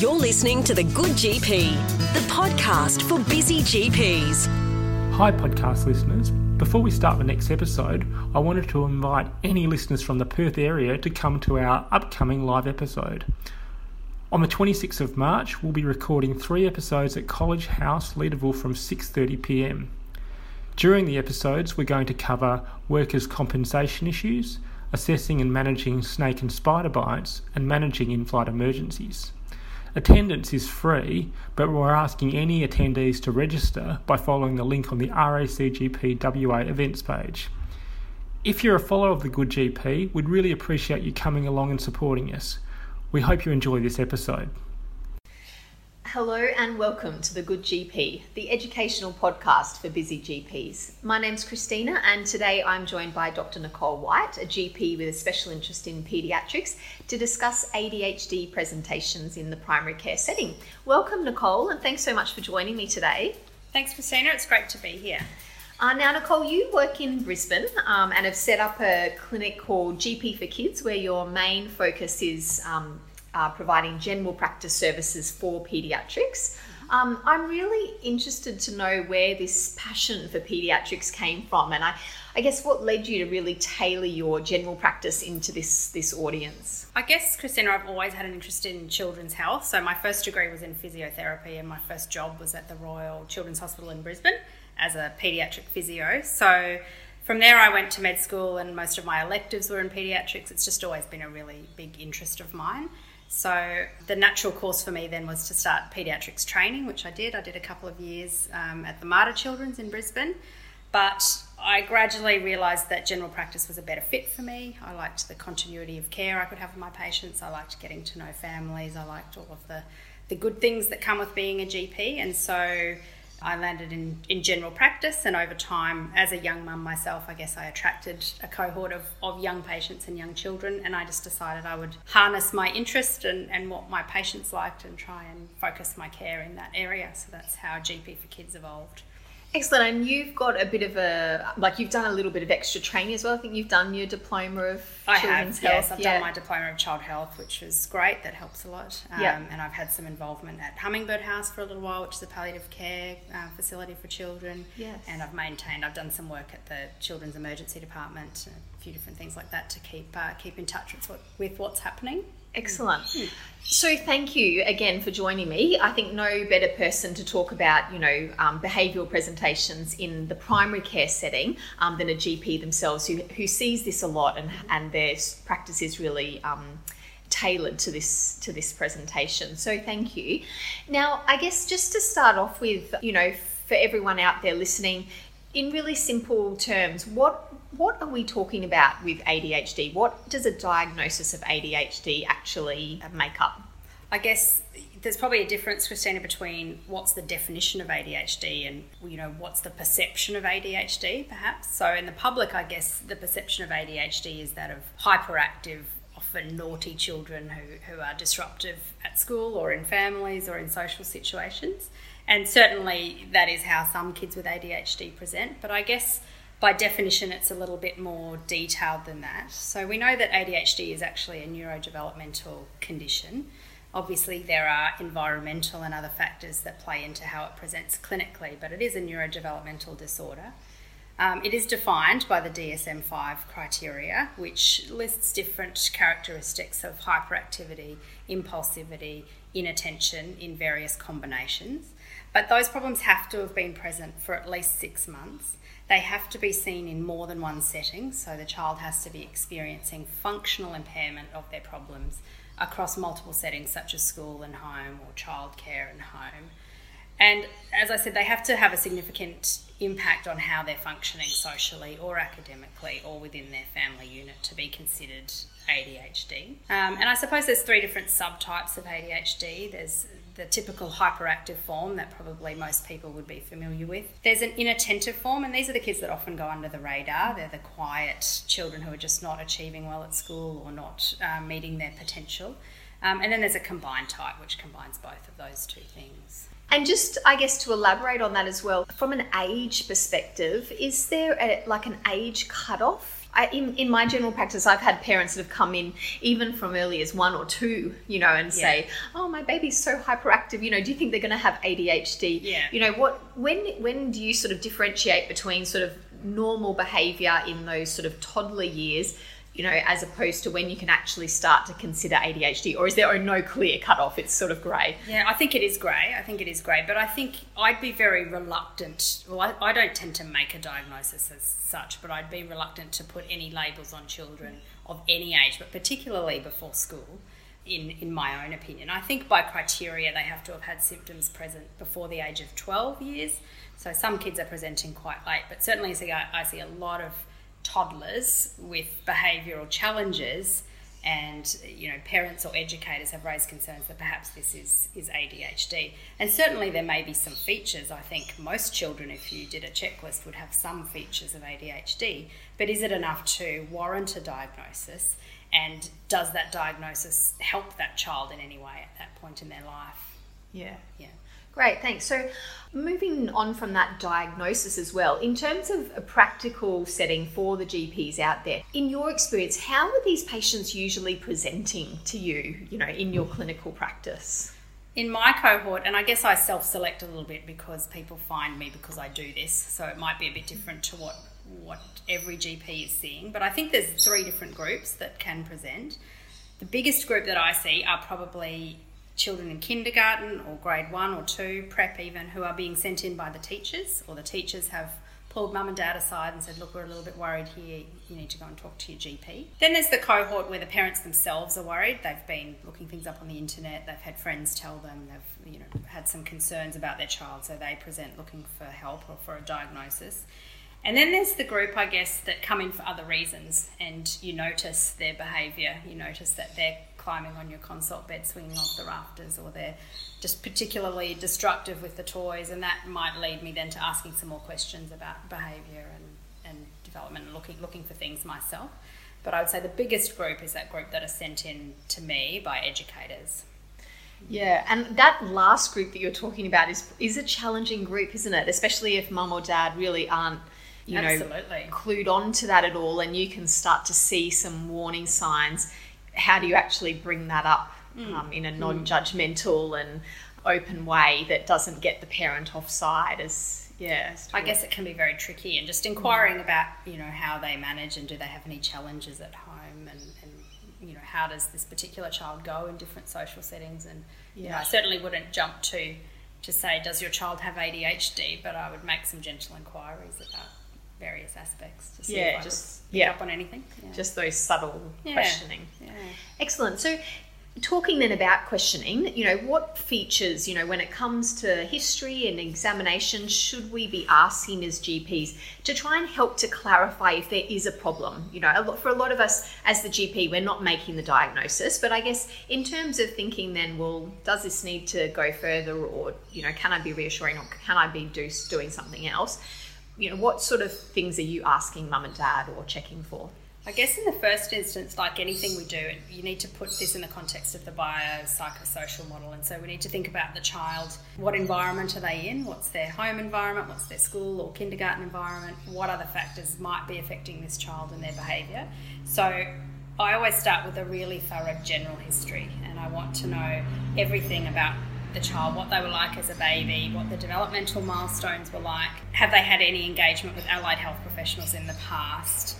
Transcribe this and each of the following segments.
You're listening to The Good GP, the podcast for busy GPs. Hi, podcast listeners. Before we start the next episode, I wanted to invite any listeners from the Perth area to come to our upcoming live episode. On the 26th of March, we'll be recording three episodes at College House, Leederville from 6:30 p.m. During the episodes, we're going to cover workers' compensation issues, assessing and managing snake and spider bites, and managing in-flight emergencies. Attendance is free, but we're asking any attendees to register by following the link on the RACGP WA events page. If you're a follower of the Good GP, we'd really appreciate you coming along and supporting us. We hope you enjoy this episode. Hello and welcome to The Good GP, the educational podcast for busy GPs. My name's Christina and today I'm joined by Dr. Nicole White, a GP with a special interest in paediatrics, to discuss ADHD presentations in the primary care setting. Welcome, Nicole, and thanks so much for joining me today. Thanks, Christina. It's great to be here. Uh, now, Nicole, you work in Brisbane um, and have set up a clinic called GP for Kids where your main focus is um, uh, providing general practice services for paediatrics. Um, I'm really interested to know where this passion for paediatrics came from, and I, I guess what led you to really tailor your general practice into this this audience. I guess, Christina, I've always had an interest in children's health. So my first degree was in physiotherapy, and my first job was at the Royal Children's Hospital in Brisbane as a paediatric physio. So from there, I went to med school, and most of my electives were in paediatrics. It's just always been a really big interest of mine. So the natural course for me then was to start paediatrics training, which I did. I did a couple of years um, at the Mater Children's in Brisbane, but I gradually realised that general practice was a better fit for me. I liked the continuity of care I could have with my patients. I liked getting to know families. I liked all of the the good things that come with being a GP, and so I landed in, in general practice, and over time, as a young mum myself, I guess I attracted a cohort of, of young patients and young children, and I just decided I would harness my interest and, and what my patients liked and try and focus my care in that area. So that's how GP for Kids evolved. Excellent. And you've got a bit of a, like, you've done a little bit of extra training as well. I think you've done your diploma of I children's have, health. yes. I've done my diploma of child health, which was great. That helps a lot. Um, Yeah. And I've had some involvement at Hummingbird House for a little while, which is a palliative care uh, facility for children. Yes. And I've maintained, I've done some work at the Children's Emergency Department, a few different things like that to keep uh, keep in touch with, what, with what's happening. Excellent. So, thank you again for joining me. I think no better person to talk about, you know, um, behavioural presentations in the primary care setting um, than a GP themselves, who, who sees this a lot and and their practice is really um, tailored to this to this presentation. So, thank you. Now, I guess just to start off with, you know, for everyone out there listening, in really simple terms, what what are we talking about with ADHD? What does a diagnosis of ADHD actually uh, make up? I guess there's probably a difference, Christina, between what's the definition of ADHD and you know what's the perception of ADHD, perhaps. So in the public, I guess the perception of ADHD is that of hyperactive, often naughty children who, who are disruptive at school or in families or in social situations. And certainly that is how some kids with ADHD present. But I guess by definition, it's a little bit more detailed than that. So we know that ADHD is actually a neurodevelopmental condition. Obviously, there are environmental and other factors that play into how it presents clinically, but it is a neurodevelopmental disorder. Um, it is defined by the DSM 5 criteria, which lists different characteristics of hyperactivity, impulsivity, inattention in various combinations. But those problems have to have been present for at least six months. They have to be seen in more than one setting, so the child has to be experiencing functional impairment of their problems across multiple settings, such as school and home, or childcare and home. And as I said, they have to have a significant impact on how they're functioning socially or academically or within their family unit to be considered ADHD. Um, and I suppose there's three different subtypes of ADHD. There's the typical hyperactive form that probably most people would be familiar with. There's an inattentive form, and these are the kids that often go under the radar. They're the quiet children who are just not achieving well at school or not um, meeting their potential. Um, and then there's a combined type, which combines both of those two things. And just, I guess, to elaborate on that as well, from an age perspective, is there a, like an age cutoff I, in, in my general practice, I've had parents that have come in even from early as one or two, you know, and say, "Oh, my baby's so hyperactive. You know, do you think they're going to have ADHD?" Yeah. You know, what when when do you sort of differentiate between sort of normal behaviour in those sort of toddler years? You know, as opposed to when you can actually start to consider ADHD, or is there no clear cutoff? It's sort of grey. Yeah, I think it is grey. I think it is grey, but I think I'd be very reluctant. Well, I, I don't tend to make a diagnosis as such, but I'd be reluctant to put any labels on children of any age, but particularly before school. In, in my own opinion, I think by criteria they have to have had symptoms present before the age of 12 years. So some kids are presenting quite late, but certainly I see, I see a lot of toddlers with behavioural challenges and you know parents or educators have raised concerns that perhaps this is is ADHD and certainly there may be some features. I think most children if you did a checklist would have some features of ADHD but is it enough to warrant a diagnosis? And does that diagnosis help that child in any way at that point in their life? Yeah. yeah Great, thanks. So, moving on from that diagnosis as well, in terms of a practical setting for the GPs out there, in your experience, how are these patients usually presenting to you, you know, in your clinical practice? in my cohort, and I guess I self select a little bit because people find me because I do this, so it might be a bit different to what, what every GP is seeing. But I think there's three different groups that can present. The biggest group that I see are probably children in kindergarten or grade one or two, prep even, who are being sent in by the teachers, or the teachers have pulled mum and dad aside and said, Look, we're a little bit worried here, you need to go and talk to your GP. Then there's the cohort where the parents themselves are worried. They've been looking things up on the internet, they've had friends tell them, they've you know had some concerns about their child, so they present looking for help or for a diagnosis. And then there's the group, I guess, that come in for other reasons, and you notice their behaviour. You notice that they're climbing on your consult bed, swinging off the rafters, or they're just particularly destructive with the toys, and that might lead me then to asking some more questions about behaviour and, and development and looking, looking for things myself. But I would say the biggest group is that group that are sent in to me by educators. Yeah, and that last group that you're talking about is is a challenging group, isn't it? Especially if mum or dad really aren't, you Absolutely. know, clued on to that at all, and you can start to see some warning signs. How do you actually bring that up um, in a non-judgmental and open way that doesn't get the parent offside? As yeah, as I guess it can be very tricky, and just inquiring about you know how they manage and do they have any challenges at home, and, and you know how does this particular child go in different social settings, and you know, Yeah. I certainly wouldn't jump to to say does your child have ADHD, but I would make some gentle inquiries about various aspects to see Yeah, if I just- yeah. up on anything. Yeah. just those subtle Yeah. questioning. yeah. Excellent. So, talking then about questioning, you know, what features, you know, when it comes to history and examination, should we be asking as GPs to try and help to clarify if there is a problem? You know, for a lot of us as the GP, we're not making the diagnosis, but I guess in terms of thinking, then, well, does this need to go further, or you know, can I be reassuring, or can I be do, doing something else? You know, what sort of things are you asking mum and dad or checking for? I guess in the first instance, like anything we do, you need to put this in the context of the biopsychosocial model. And so we need to think about the child. What environment are they in? What's their home environment? What's their school or kindergarten environment? What other factors might be affecting this child and their behaviour? So I always start with a really thorough general history, and I want to know everything about the child, what they were like as a baby, what the developmental milestones were like. Have they had any engagement with allied health professionals in the past?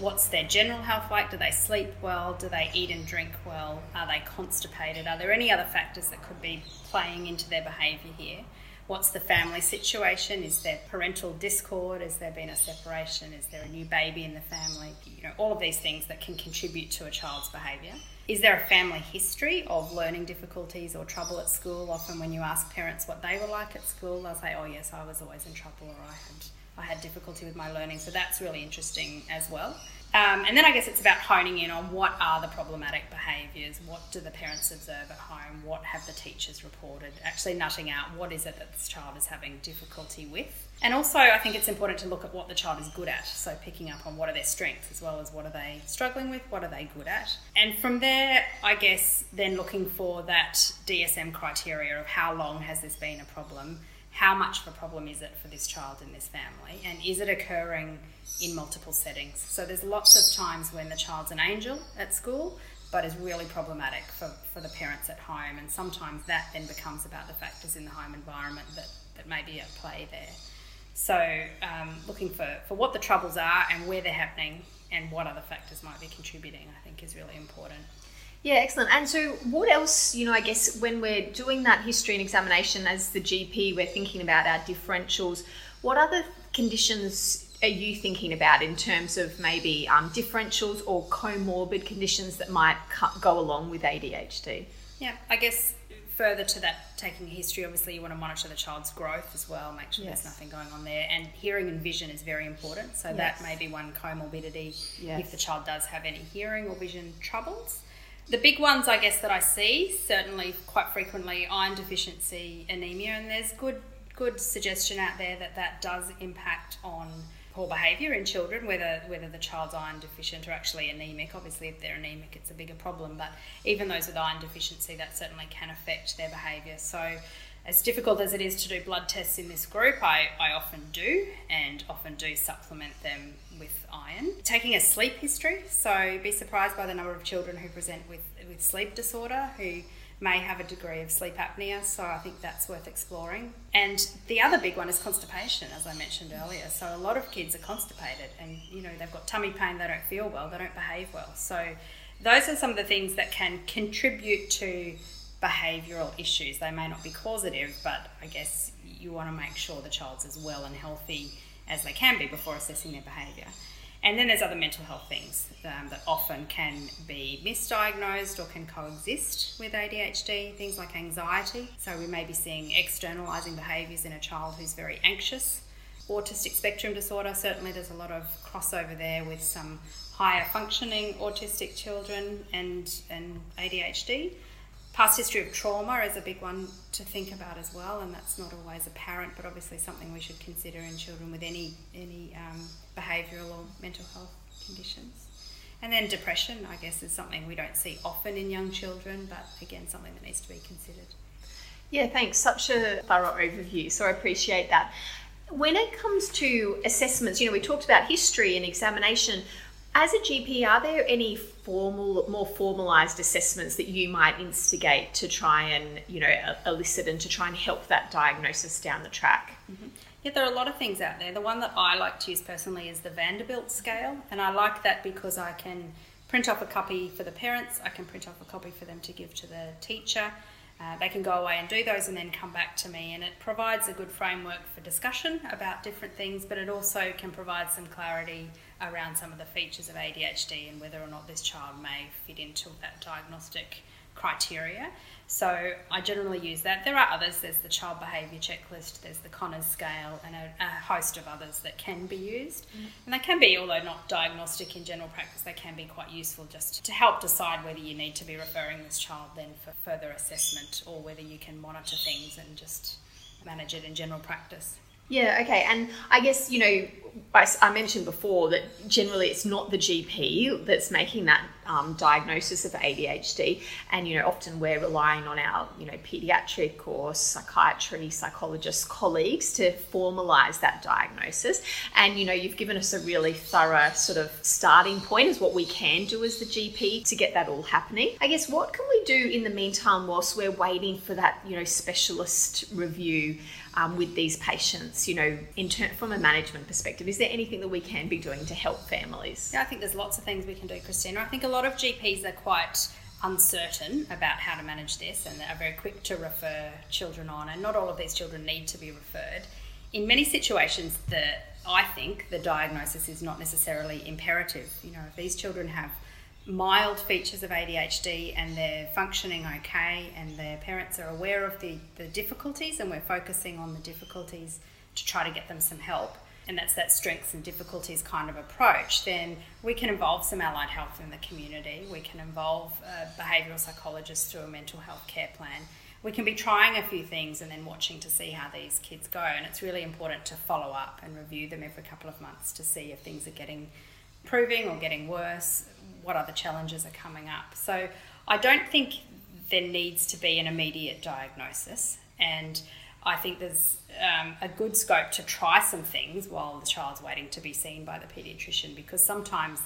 What's their general health like? Do they sleep well? Do they eat and drink well? Are they constipated? Are there any other factors that could be playing into their behaviour here? What's the family situation? Is there parental discord? Has there been a separation? Is there a new baby in the family? You know, all of these things that can contribute to a child's behaviour. Is there a family history of learning difficulties or trouble at school? Often, when you ask parents what they were like at school, they'll say, "Oh, yes, I was always in trouble, or I had I had difficulty with my learning." So that's really interesting as well. Um, and then I guess it's about honing in on what are the problematic behaviours, what do the parents observe at home, what have the teachers reported, actually nutting out what is it that this child is having difficulty with. And also, I think it's important to look at what the child is good at, so picking up on what are their strengths as well as what are they struggling with, what are they good at. And from there, I guess then looking for that DSM criteria of how long has this been a problem, how much of a problem is it for this child in this family? And is it occurring in multiple settings? So there's lots of times when the child's an angel at school, but is really problematic for, for the parents at home. And sometimes that then becomes about the factors in the home environment that, that may be at play there. So um, looking for, for what the troubles are and where they're happening and what other factors might be contributing, I think is really important. Yeah, excellent. And so, what else, you know, I guess when we're doing that history and examination as the GP, we're thinking about our differentials. What other conditions are you thinking about in terms of maybe um, differentials or comorbid conditions that might go along with ADHD? Yeah, I guess further to that, taking history, obviously you want to monitor the child's growth as well, make sure yes. there's nothing going on there. And hearing and vision is very important. So yes. that may be one comorbidity yes. if the child does have any hearing or vision troubles. The big ones, I guess, that I see certainly quite frequently iron deficiency, anemia, and there's good good suggestion out there that that does impact on poor behaviour in children, whether whether the child's iron deficient or actually anemic. Obviously, if they're anemic, it's a bigger problem. But even those with iron deficiency, that certainly can affect their behaviour. So as difficult as it is to do blood tests in this group, I, I often do and often do supplement them with iron. Taking a sleep history, so be surprised by the number of children who present with, with sleep disorder who may have a degree of sleep apnea, so I think that's worth exploring. And the other big one is constipation, as I mentioned earlier. So a lot of kids are constipated and you know they've got tummy pain, they don't feel well, they don't behave well. So those are some of the things that can contribute to behavioural issues. They may not be causative, but I guess you want to make sure the child's as well and healthy as they can be before assessing their behaviour. And then there's other mental health things um, that often can be misdiagnosed or can coexist with ADHD, things like anxiety. So we may be seeing externalising behaviours in a child who's very anxious. Autistic spectrum disorder, certainly there's a lot of crossover there with some higher functioning autistic children and, and ADHD. Past history of trauma is a big one to think about as well, and that's not always apparent, but obviously something we should consider in children with any any um, behavioural or mental health conditions. And then depression, I guess, is something we don't see often in young children, but again, something that needs to be considered. Yeah, thanks. Such a thorough overview, so I appreciate that. When it comes to assessments, you know, we talked about history and examination. As a GP, are there any formal, more formalised assessments that you might instigate to try and, you know, elicit and to try and help that diagnosis down the track? Mm-hmm. Yeah, there are a lot of things out there. The one that I like to use personally is the Vanderbilt scale, and I like that because I can print off a copy for the parents, I can print off a copy for them to give to the teacher. Uh, they can go away and do those and then come back to me, and it provides a good framework for discussion about different things, but it also can provide some clarity around some of the features of ADHD and whether or not this child may fit into that diagnostic criteria. So I generally use that. There are others. There's the child behaviour checklist. There's the Conners scale, and a, a host of others that can be used. Mm. And they can be, although not diagnostic in general practice, they can be quite useful just to help decide whether you need to be referring this child then for further assessment, or whether you can monitor things and just manage it in general practice. Yeah, okay. And I guess, you know, I, I, mentioned before that generally it's not the GP that's making that um, diagnosis of ADHD. And, you know, often we're relying on our, you know, pediatric or psychiatry, psychologist colleagues to formalise that diagnosis. And, you know, you've given us a really thorough sort of starting point as what we can do as the GP to get that all happening. I guess what can we do in the meantime whilst we're waiting for that, you know, specialist review? um, with these patients, you know, in ter- from a management perspective? Is there anything that we can be doing to help families? Yeah, I think there's lots of things we can do, Christina. I think a lot of GPs are quite uncertain about how to manage this and are very quick to refer children on, and not all of these children need to be referred. In many situations, the I think the diagnosis is not necessarily imperative. You know, if these children have mild features of ADHD and they're functioning okay and their parents are aware of the, the difficulties and we're focusing on the difficulties to try to get them some help and that's that strengths and difficulties kind of approach, then we can involve some allied health in the community. We can involve uh, a behavioural psychologist through a mental health care plan. We can be trying a few things and then watching to see how these kids go. And it's really important to follow up and review them every couple of months to see if things are getting improving or getting worse what other challenges are coming up. So I don't think there needs to be an immediate diagnosis, and I think there's um, a good scope to try some things while the child's waiting to be seen by the paediatrician because sometimes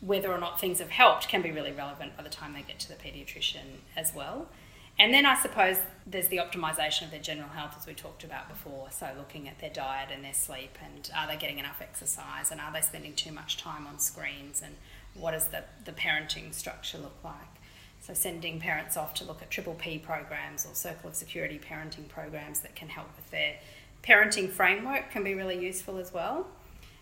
whether or not things have helped can be really relevant by the time they get to the paediatrician as well. And then I suppose there's the optimization of their general health, as we talked about before. So, looking at their diet and their sleep, and are they getting enough exercise, and are they spending too much time on screens, and what does the, the parenting structure look like? So, sending parents off to look at triple P programs or circle of security parenting programs that can help with their parenting framework can be really useful as well.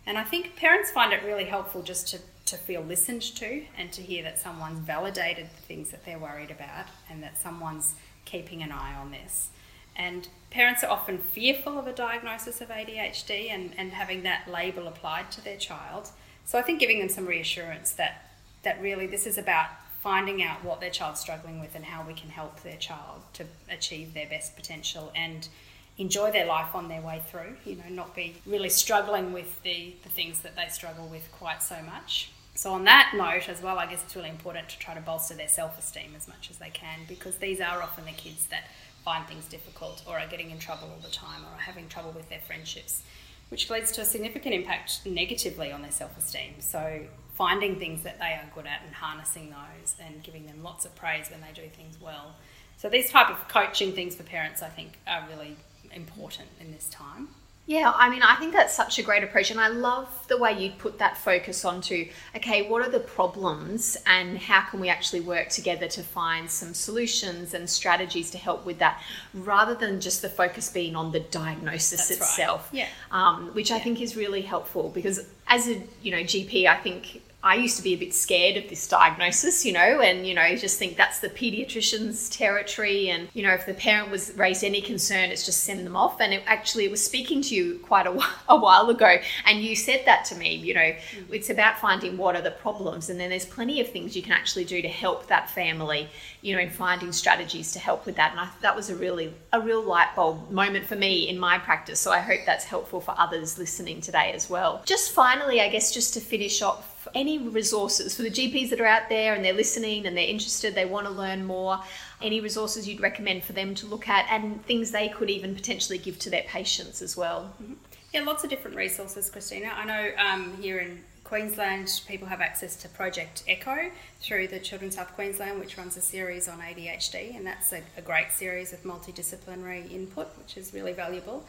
And I think parents find it really helpful just to to feel listened to and to hear that someone's validated the things that they're worried about and that someone's keeping an eye on this. And parents are often fearful of a diagnosis of ADHD and, and having that label applied to their child. So I think giving them some reassurance that, that really this is about finding out what their child's struggling with and how we can help their child to achieve their best potential and enjoy their life on their way through, you know, not be really struggling with the, the things that they struggle with quite so much. So, on that note, as well, I guess it's really important to try to bolster their self esteem as much as they can because these are often the kids that find things difficult or are getting in trouble all the time or are having trouble with their friendships, which leads to a significant impact negatively on their self esteem. So, finding things that they are good at and harnessing those and giving them lots of praise when they do things well. So, these type of coaching things for parents, I think, are really important in this time. Yeah, I mean, I think that's such a great approach. And I love the way you put that focus onto, okay, what are the problems and how can we actually work together to find some solutions and strategies to help with that, rather than just the focus being on the diagnosis that's itself. Right. Yeah. Um, which I think is really helpful because as a, you know, GP, I think I used to be a bit scared of this diagnosis, you know, and you know, just think that's the pediatrician's territory, and you know, if the parent was raised any concern, it's just send them off. And it actually was speaking to you quite a, a while ago, and you said that to me. You know, mm-hmm. it's about finding what are the problems, and then there's plenty of things you can actually do to help that family, you know, in finding strategies to help with that. And I that was a really a real light bulb moment for me in my practice. So I hope that's helpful for others listening today as well. Just finally, I guess, just to finish off any resources for the GPs that are out there and they're listening and they're interested, they want to learn more, any resources you'd recommend for them to look at and things they could even potentially give to their patients as well? Mm-hmm. Yeah, lots of different resources, Christina. I know um, here in Queensland, people have access to Project Echo through the Children's Health Queensland, which runs a series on ADHD, and that's a, a great series with multidisciplinary input, which is really valuable.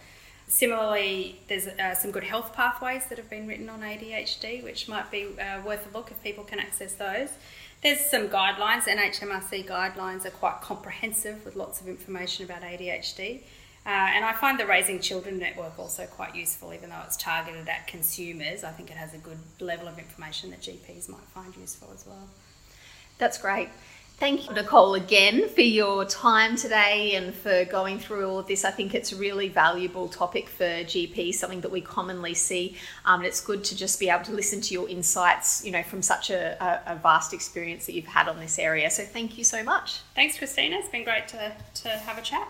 Similarly, there's uh, some good health pathways that have been written on ADHD, which might be uh, worth a look if people can access those. There's some guidelines, NHMRC guidelines are quite comprehensive with lots of information about ADHD. Uh, and I find the Raising Children Network also quite useful, even though it's targeted at consumers. I think it has a good level of information that GPs might find useful as well. That's great. Thank you, Nicole, again for your time today and for going through all of this. I think it's a really valuable topic for GP, something that we commonly see. Um, and it's good to just be able to listen to your insights, you know, from such a, a, a, vast experience that you've had on this area. So thank you so much. Thanks, Christina. It's been great to, to have a chat.